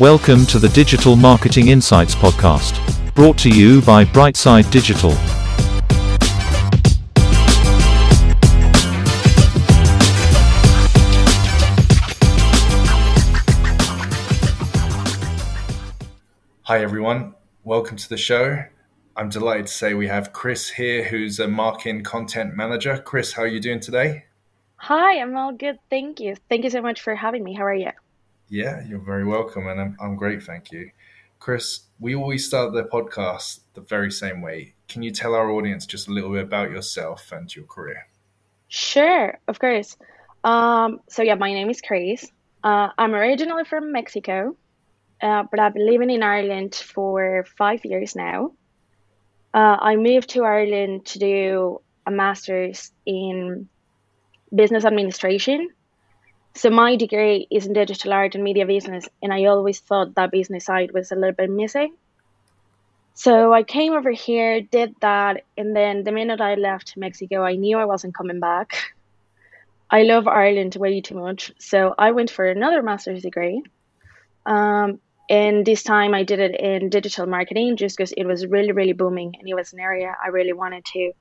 Welcome to the Digital Marketing Insights Podcast, brought to you by Brightside Digital. Hi, everyone. Welcome to the show. I'm delighted to say we have Chris here, who's a marketing content manager. Chris, how are you doing today? Hi, I'm all good. Thank you. Thank you so much for having me. How are you? Yeah, you're very welcome, and I'm, I'm great, thank you. Chris, we always start the podcast the very same way. Can you tell our audience just a little bit about yourself and your career? Sure, of course. Um, so, yeah, my name is Chris. Uh, I'm originally from Mexico, uh, but I've been living in Ireland for five years now. Uh, I moved to Ireland to do a master's in business administration. So my degree is in digital art and media business, and I always thought that business side was a little bit missing. So I came over here, did that, and then the minute I left Mexico, I knew I wasn't coming back. I love Ireland way too much, so I went for another master's degree. Um, and this time I did it in digital marketing just because it was really, really booming and it was an area I really wanted to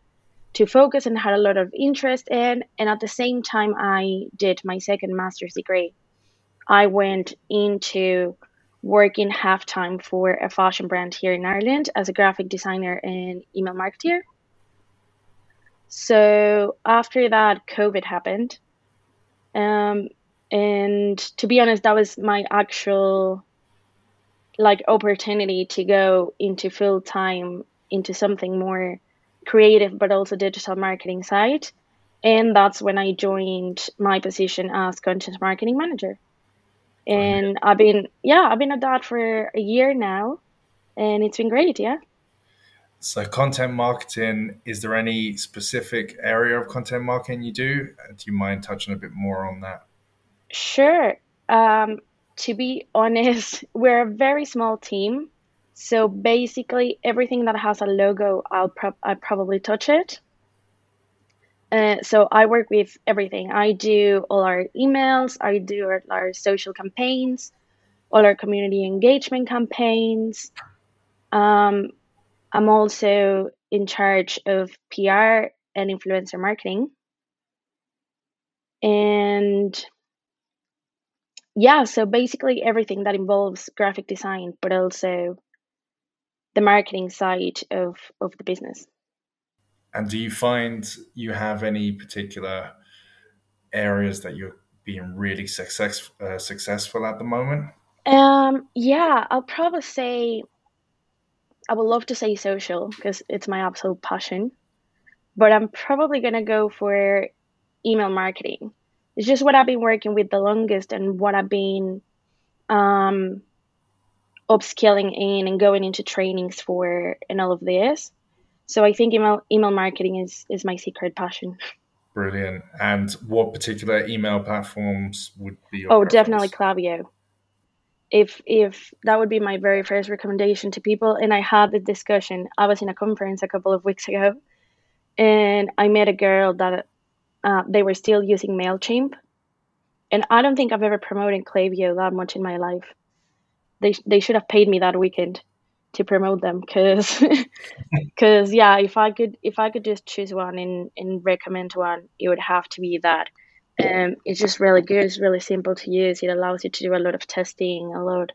to focus and had a lot of interest in. And at the same time, I did my second master's degree. I went into working half time for a fashion brand here in Ireland as a graphic designer and email marketer. So after that, COVID happened. Um, and to be honest, that was my actual like opportunity to go into full time into something more creative but also digital marketing side. And that's when I joined my position as content marketing manager. And I've been, yeah, I've been at that for a year now, and it's been great, yeah. So, content marketing, is there any specific area of content marketing you do? Uh, do you mind touching a bit more on that? Sure. Um, to be honest, we're a very small team. So basically, everything that has a logo, I'll, pro- I'll probably touch it. Uh, so I work with everything. I do all our emails, I do our, our social campaigns, all our community engagement campaigns. Um, I'm also in charge of PR and influencer marketing. And yeah, so basically everything that involves graphic design, but also the marketing side of, of the business. And do you find you have any particular areas that you're being really success, uh, successful at the moment? Um, yeah, I'll probably say I would love to say social because it's my absolute passion, but I'm probably gonna go for email marketing it's just what I've been working with the longest and what I've been um, upskilling in and going into trainings for and all of this. So I think email email marketing is is my secret passion. Brilliant. And what particular email platforms would be your Oh, preference? definitely Klaviyo. If if that would be my very first recommendation to people and I had the discussion. I was in a conference a couple of weeks ago and I met a girl that uh, they were still using MailChimp. And I don't think I've ever promoted Klaviyo that much in my life. They, they should have paid me that weekend to promote them because because yeah if i could if i could just choose one and, and recommend one it would have to be that. Um it's just really good. It's really simple to use. It allows you to do a lot of testing a lot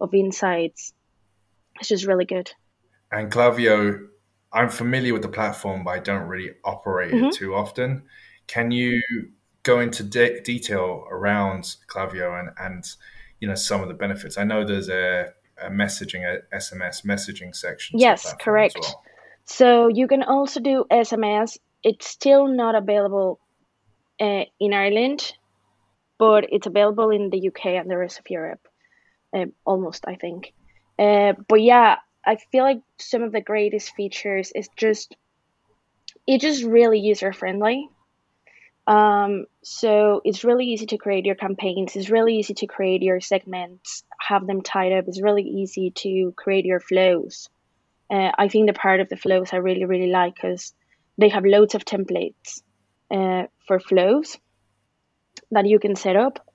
of insights. It's just really good. And Klaviyo, I'm familiar with the platform, but I don't really operate Mhm. it too often. Can you go into de- detail around Klaviyo and, and you know some of the benefits? I know there's a, a messaging, a SMS messaging section. Yes, correct. well. So you can also do SMS. It's still not available uh, in Ireland, but it's available in the UK and the rest of Europe, uh, almost, I think. Uh, but yeah, I feel like some of the greatest features is just it's just really user friendly. Um, so it's really easy to create your campaigns. It's really easy to create your segments, have them tied up. It's really easy to create your flows. Uh, I think the part of the flows I really, really like because they have loads of templates uh, for flows that you can set up.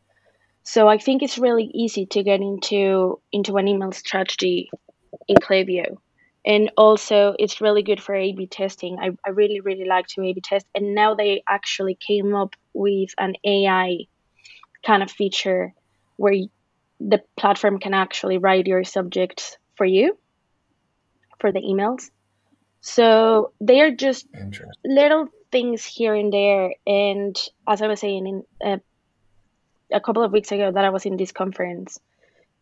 So I think it's really easy to get into into an email strategy in Klaviyo. And also it's really good for A B testing. I, I really, really like to A B test. And now they actually came up with an AI kind of feature where the platform can actually write your subjects for you for the emails. So they are just little things here and there. And as I was saying in uh, a couple of weeks ago that I was in this conference,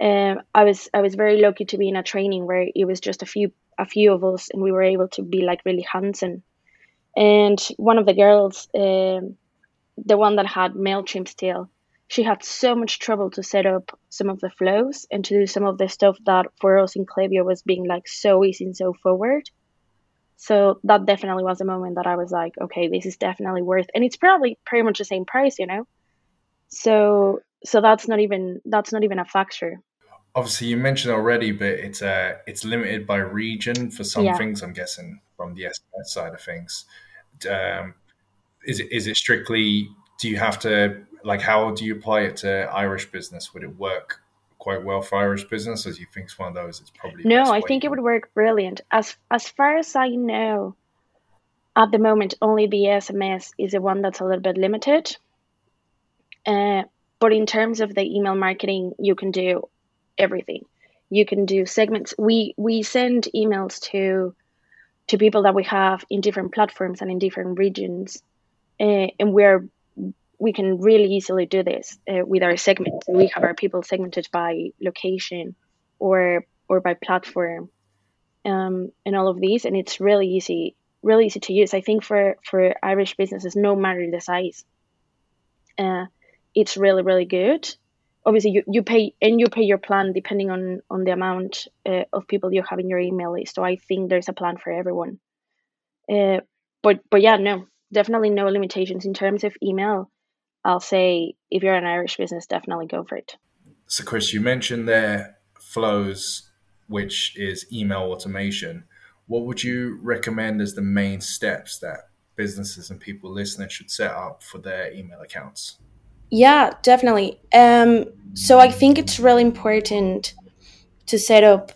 um, I was I was very lucky to be in a training where it was just a few a few of us, and we were able to be like really hands on. And one of the girls, um, the one that had Mailchimp still, she had so much trouble to set up some of the flows and to do some of the stuff that for us in Klaviyo was being like so easy and so forward. So that definitely was a moment that I was like, okay, this is definitely worth, and it's probably pretty much the same price, you know. So so that's not even that's not even a factor. Obviously, you mentioned already, but it's uh it's limited by region for some yeah. things. I'm guessing from the SMS side of things. Um, is it is it strictly? Do you have to like how do you apply it to Irish business? Would it work quite well for Irish business, as you think it's one of those? It's probably no. I think it would work brilliant. As as far as I know, at the moment, only the SMS is the one that's a little bit limited. Uh, but in terms of the email marketing, you can do everything. You can do segments. We we send emails to to people that we have in different platforms and in different regions, uh, and we're we can really easily do this uh, with our segments. We have our people segmented by location or or by platform, um, and all of these, and it's really easy, really easy to use. I think for for Irish businesses, no matter the size, uh, it's really really good obviously you, you pay and you pay your plan depending on on the amount uh, of people you have in your email list. So i think there's a plan for everyone. Uh, but but yeah no definitely no limitations. In terms of email i'll say if you're an irish business definitely go for it. So chris you mentioned there flows which is email automation. What would you recommend as the main steps that businesses and people listening should set up for their email accounts yeah, definitely. Um, so I think it's really important to set up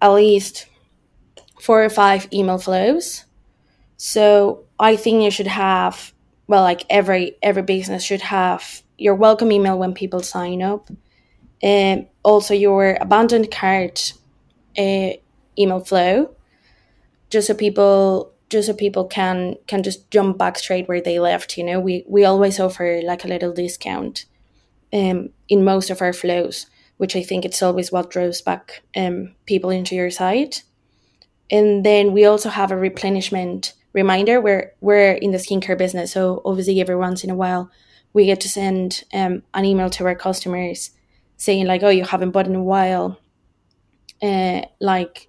at least four or five email flows. So I think you should have well, like every every business should have your welcome email when people sign up, and um, also your abandoned cart uh, email flow, just so people just so people can can just jump back straight where they left you know? We we always offer like a little discount um in most of our flows which i think it's always what draws back um people into your site. And then we also have a replenishment reminder where we're in the skincare business so obviously every once in a while we get to send um, an email to our customers saying like oh you haven't bought in a while. Uh, like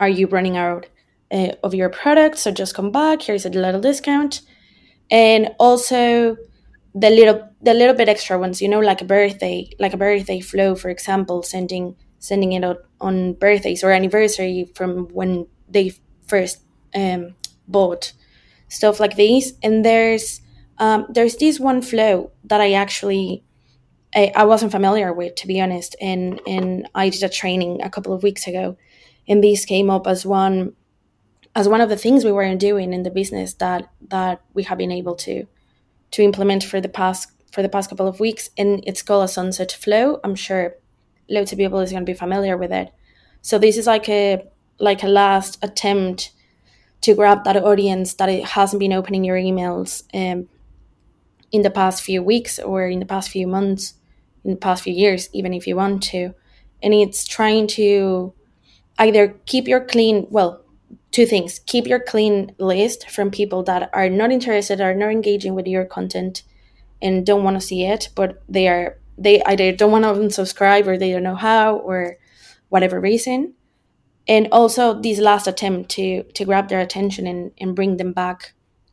are you running out uh, of your product. So just come back. Here's a little discount, and also the little the little bit extra ones. You know, like a birthday, like a birthday flow, for example, sending sending it out on birthdays or anniversary from when they first um, bought stuff like these. And there's um, there's this one flow that I actually I, wasn't familiar with, to be honest, and and I did a training a couple of weeks ago, and these came up as one as one of the things we were doing in the business that that we have been able to to implement for the past for the past couple of weeks and it's called a sunset flow. I'm sure loads of people is going to be familiar with it. So this is like a like a last attempt to grab that audience that it hasn't been opening your emails um, in the past few weeks or in the past few months in the past few years even if you want to. And it's trying to either keep your clean well two things. Keep your clean list from people that are not interested are not engaging with your content and don't want to see it but they are they either don't want to unsubscribe or they don't know how or whatever reason. And also this last attempt to to grab their attention and, and bring them back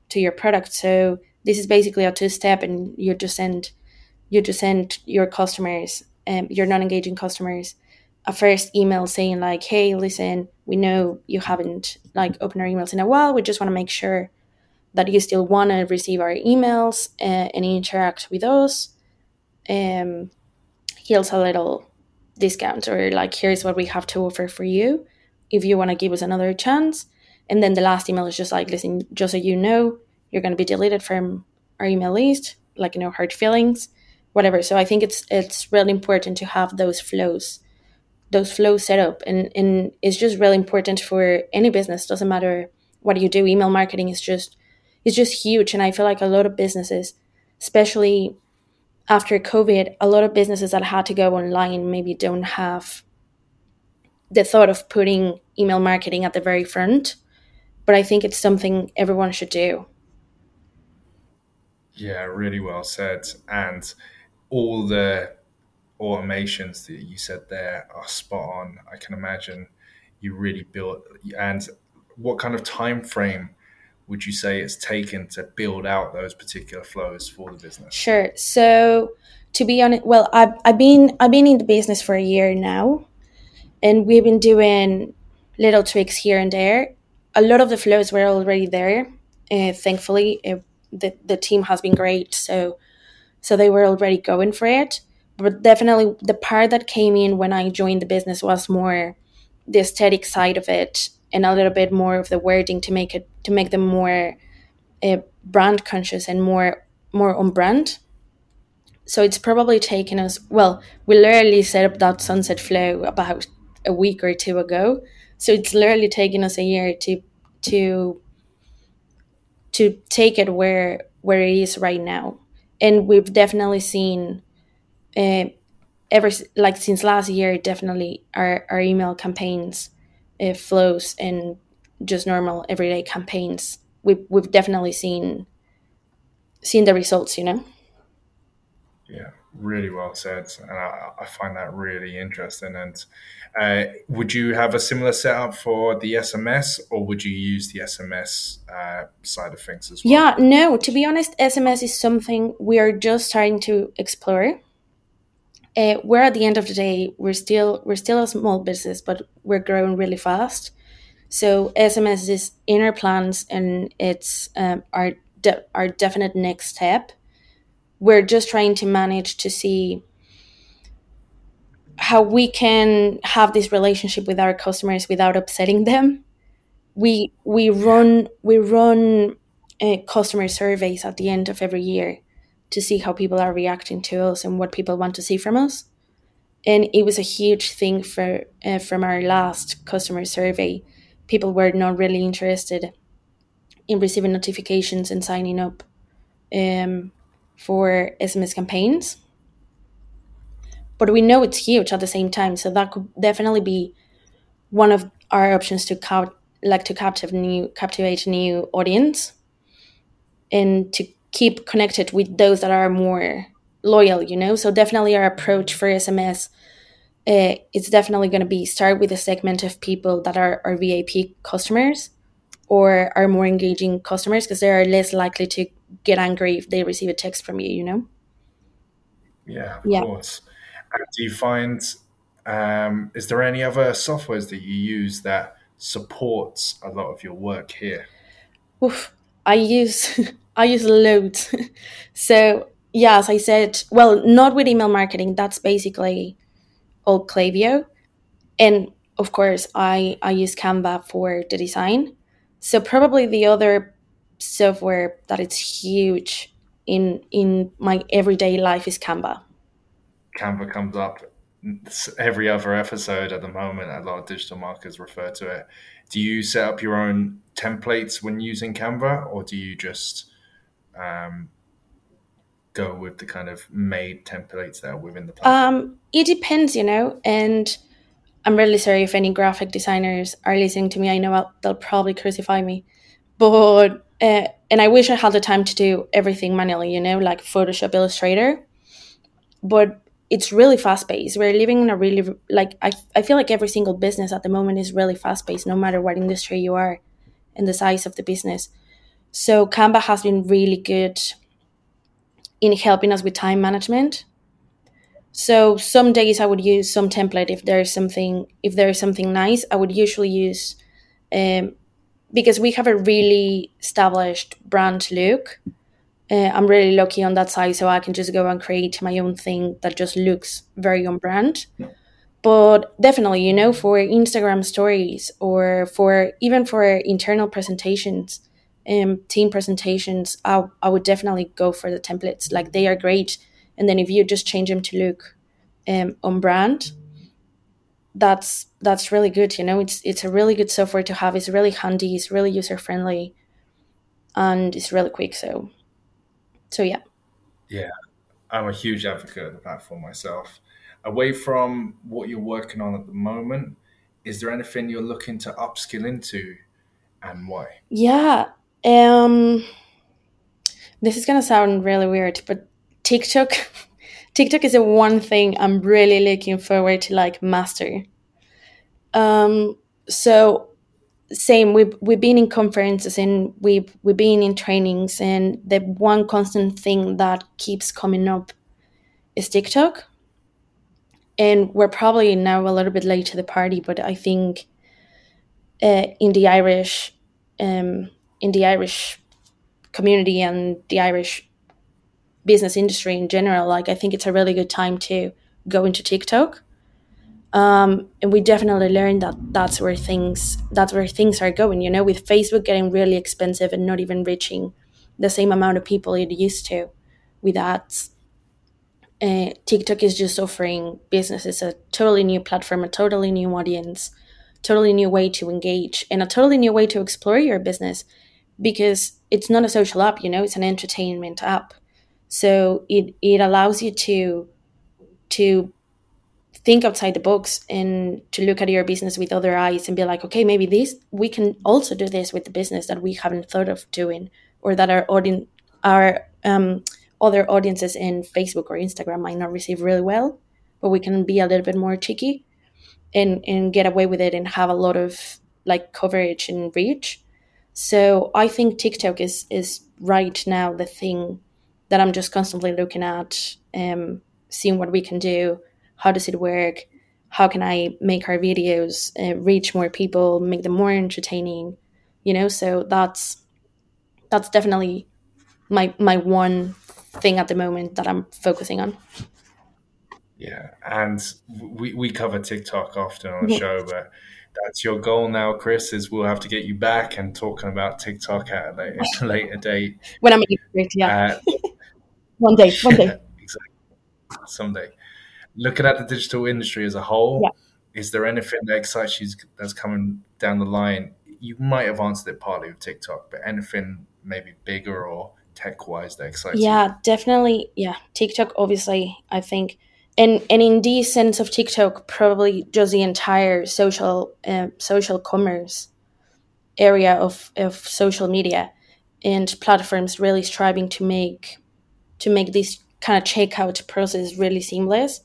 to your product. So this is basically a two step and you just send you just send your customers um, your non-engaging customers a first email saying like hey listen we know you haven't like opened our emails in a while. We just want to make sure that you still want to receive our emails uh, and interact with us. Um, here's a little discount or like here's what we have to offer for you if you want to give us another chance. And then the last email is just like listen just so you know you're going to be deleted from our email list like you know hard feelings whatever. So i think it's it's really important to have those flows those flows set up. And and it's just really important for any business doesn't matter what you do email marketing is just is just huge. And i feel like a lot of businesses especially after covid a lot of businesses that had to go online maybe don't have the thought of putting email marketing at the very front. But i think it's something everyone should do. Yeah really well said. And all the automations that you said there are spot on. I can imagine you really built and what kind of time frame would you say it's taken to build out those particular flows for the business? Sure. So to be honest, well, I've, I've been I've been in the business for a year now, and we've been doing little tweaks here and there. A lot of the flows were already there. Uh, thankfully, it, the the team has been great, so so they were already going for it but definitely the part that came in when I joined the business was more the aesthetic side of it and a little bit more of the wording to make it to make them more uh, brand conscious and more more on brand. So it's probably taken us well. We literally set up that sunset flow about a week or two ago. So it's literally taken us a year to to to take it where where it is right now, and we've definitely seen uh, ever like since last year, definitely our, our email campaigns uh, flows and just normal everyday campaigns. We've we've definitely seen seen the results. You know. Yeah, really well said, and I, I find that really interesting. And uh, would you have a similar setup for the SMS, or would you use the SMS uh, side of things as well? Yeah, no. To be honest, SMS is something we are just starting to explore uh, we're at the end of the day we're still we're still a small business but we're growing really fast. So sms is in our plans and it's um, our de- our definite next step. We're just trying to manage to see how we can have this relationship with our customers without upsetting them. We we run we run uh, customer surveys at the end of every year to see how people are reacting to us and what people want to see from us. And it was a huge thing for uh, from our last customer survey. People were not really interested in receiving notifications and signing up um, for SMS campaigns. But we know it's huge at the same time, so that could definitely be one of our options to count, like to captivate new captivate a new audience and to keep connected with those that are more loyal you know? So definitely our approach for sms uh, it's definitely going to be start with a segment of people that are our vip customers or are more engaging customers because they are less likely to get angry if they receive a text from you you know? Yeah of yeah. course. And do you find um, is there any other softwares that you use that supports a lot of your work here? Oof, i use I use loads. so yeah, as I said, well, not with email marketing. That's basically all Klaviyo, and of course, I I use Canva for the design. So probably the other software that is huge in in my everyday life is Canva. Canva comes up every other episode at the moment. A lot of digital marketers refer to it. Do you set up your own templates when using Canva, or do you just um, go with the kind of made templates that are within the platform? Um, it depends, you know, and I'm really sorry if any graphic designers are listening to me. I know I'll, they'll probably crucify me, but uh, and I wish I had the time to do everything manually, you know, like Photoshop, Illustrator. But it's really fast paced. We're living in a really like I I feel like every single business at the moment is really fast paced, no matter what industry you are, and the size of the business. So Canva has been really good in helping us with time management. So some days I would use some template if there's something if there's something nice. I would usually use um, because we have a really established brand look. uh, I'm really lucky on that side, so I can just go and create my own thing that just looks very on brand. But definitely, you know, for Instagram stories or for even for internal presentations, um, team presentations, I, I would definitely go for the templates. Like they are great, and then if you just change them to look um, on brand, that's that's really good. You know, it's it's a really good software to have. It's really handy. It's really user friendly, and it's really quick. So so yeah. Yeah, I'm a huge advocate of the platform myself. Away from what you're working on at the moment, is there anything you're looking to upskill into, and why? Yeah. Um. This is gonna sound really weird, but TikTok. TikTok is the one thing I'm really looking forward to like master. Um, so same we've we've been in conferences and we've we've been in trainings and the one constant thing that keeps coming up is TikTok. And we're probably now a little bit late to the party, but I think uh, in the Irish um, in the Irish community and the Irish business industry in general, like I think it's a really good time to go into TikTok um, and we definitely learned that that's where things that's where things are going. You know, with Facebook getting really expensive and not even reaching the same amount of people it used to with ads. Uh, TikTok is just offering businesses a totally new platform, a totally new audience, totally new way to engage, and a totally new way to explore your business because it's not a social app, you know, it's an entertainment app. So it, it allows you to to think outside the box and to look at your business with other eyes and be like, okay, maybe this we can also do this with the business that we haven't thought of doing, or that our audience, our um, other audiences in Facebook or Instagram might not receive really well, but we can be a little bit more cheeky and and get away with it and have a lot of like coverage and reach. So I think TikTok is is right now the thing that I'm just constantly looking at, um, seeing what we can do. How does it work? How can i make our videos uh, reach more people make them more entertaining? You know so that's that's definitely my my one thing at the moment that i'm focusing on yeah and we, we cover tiktok often on the show but that's your goal now chris is we'll have to get you back and talking about tiktok at a later, later date when i'm yeah uh, one day one day exactly someday looking at the digital industry as a whole, yeah. is there anything that excites you that's coming down the line? You might have answered it partly with TikTok, but anything maybe bigger or tech wise that excites yeah, you? Yeah, definitely. Yeah, TikTok, obviously, I think. And, and in the sense of TikTok, probably just the entire social uh, social commerce area of, of social media and platforms really striving to make to make this kind of checkout process really seamless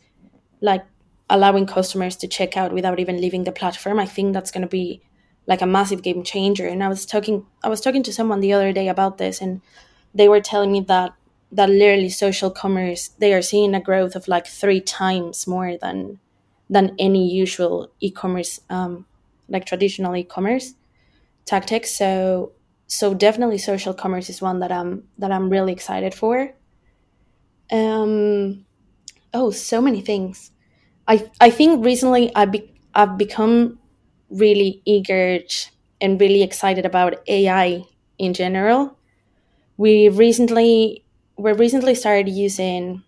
like allowing customers to check out without even leaving the platform. I think that's going to be like a massive game changer. And i was talking i was talking to someone the other day about this and they were telling me that that literally social commerce they are seeing a growth of like three times more than than any usual e-commerce um, like traditional e-commerce tactics so so definitely social commerce is one that i'm that i'm really excited for um oh, so many things. I I think recently I be, I've become really eager and really excited about AI in general. We recently we recently started using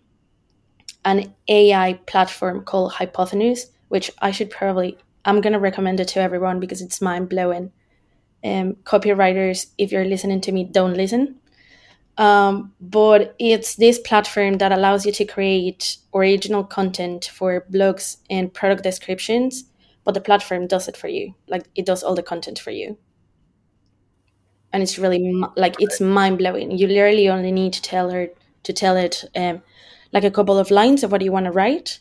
an AI platform called Hypotenuse, which I should probably I'm gonna recommend it to everyone because it's mind blowing. Um, copywriters, if you're listening to me, don't listen um, but it's this platform that allows you to create original content for blogs and product descriptions, but the platform does it for you. Like it does all the content for you. And it's really like it's mind blowing. You literally only need to tell her to tell it um, like a couple of lines of what you want to write,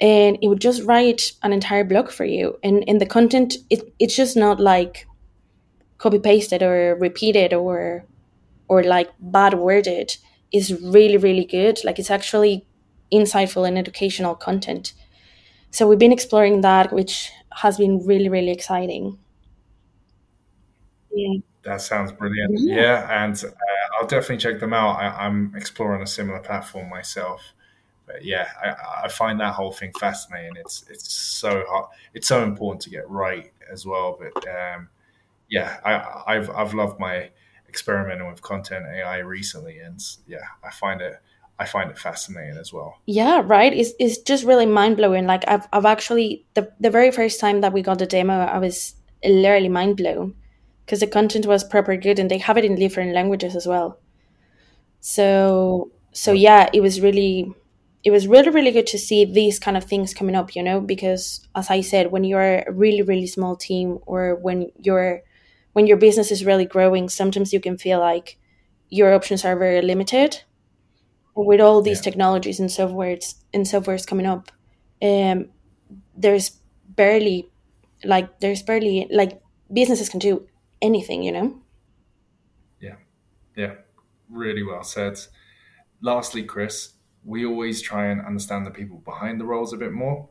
and it would just write an entire blog for you. And in the content, it, it's just not like copy pasted or repeated or or like bad worded It's really really good. Like it's actually insightful and educational content. So we've been exploring that which has been really really exciting. Yeah that sounds brilliant yeah, yeah and uh, I'll definitely check them out. I, am exploring a similar platform myself. But yeah, I, I, find that whole thing fascinating. It's it's so hard. It's so important to get right as well. But um, yeah, I, I've I've loved my experimenting with content AI recently, and yeah, I find it I find it fascinating as well. Yeah, right. It's, it's just really mind blowing. Like I've I've actually the the very first time that we got the demo, I was literally mind blown because the content was proper good and they have it in different languages as well. So so yeah, it was really it was really really good to see these kind of things coming up, you know, because as I said, when you're a really really small team or when you're when your business is really growing, sometimes you can feel like your options are very limited with all these yeah. technologies and softwares and softwares coming up, um, there's barely like there's barely like businesses can do anything, you know. Yeah, yeah, really well said. Lastly, Chris, we always try and understand the people behind the roles a bit more,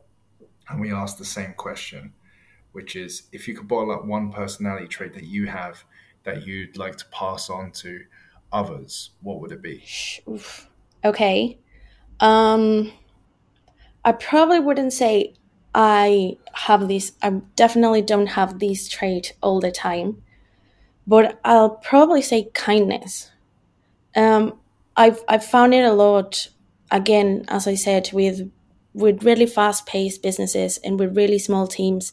and we ask the same question, which is if you could bottle up one personality trait that you have that you'd like to pass on to others, what would it be? Oof. Okay. Um, I probably wouldn't say I have this, I definitely don't have this trait all the time, but I'll probably say kindness. Um, I've, I've found it a lot, again, as I said, with, with really fast paced businesses and with really small teams.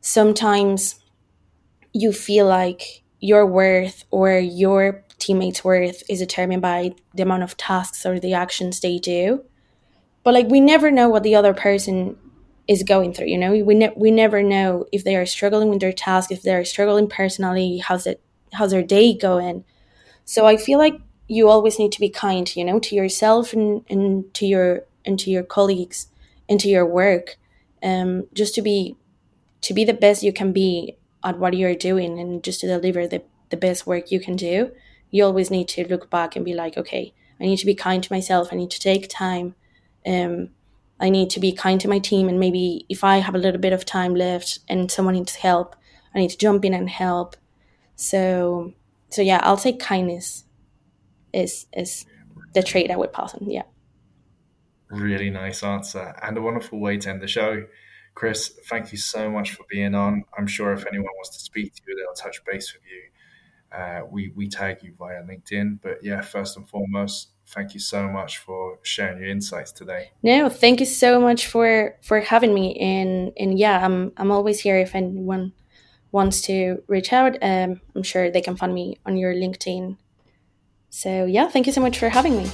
Sometimes you feel like your worth or your teammates' worth is determined by the amount of tasks or the actions they do. But like we never know what the other person is going through, you know? We ne- we never know if they are struggling with their task, if they're struggling personally, how's it how's their day going. So I feel like you always need to be kind, you know, to yourself and, and to your and to your colleagues and to your work. Um just to be to be the best you can be at what you're doing and just to deliver the, the best work you can do you always need to look back and be like, okay, I need to be kind to myself. I need to take time. Um, I need to be kind to my team. And maybe if I have a little bit of time left and someone needs help, I need to jump in and help. So, so yeah, I'll say kindness is is the trait I would pass on. Yeah. Really nice answer and a wonderful way to end the show. Chris, thank you so much for being on. I'm sure if anyone wants to speak to you, they'll touch base with you uh, we we tag you via LinkedIn. But yeah, first and foremost, thank you so much for sharing your insights today. No, thank you so much for for having me. And and yeah, I'm I'm always here if anyone wants to reach out. Um, I'm sure they can find me on your LinkedIn. So yeah, thank you so much for having me.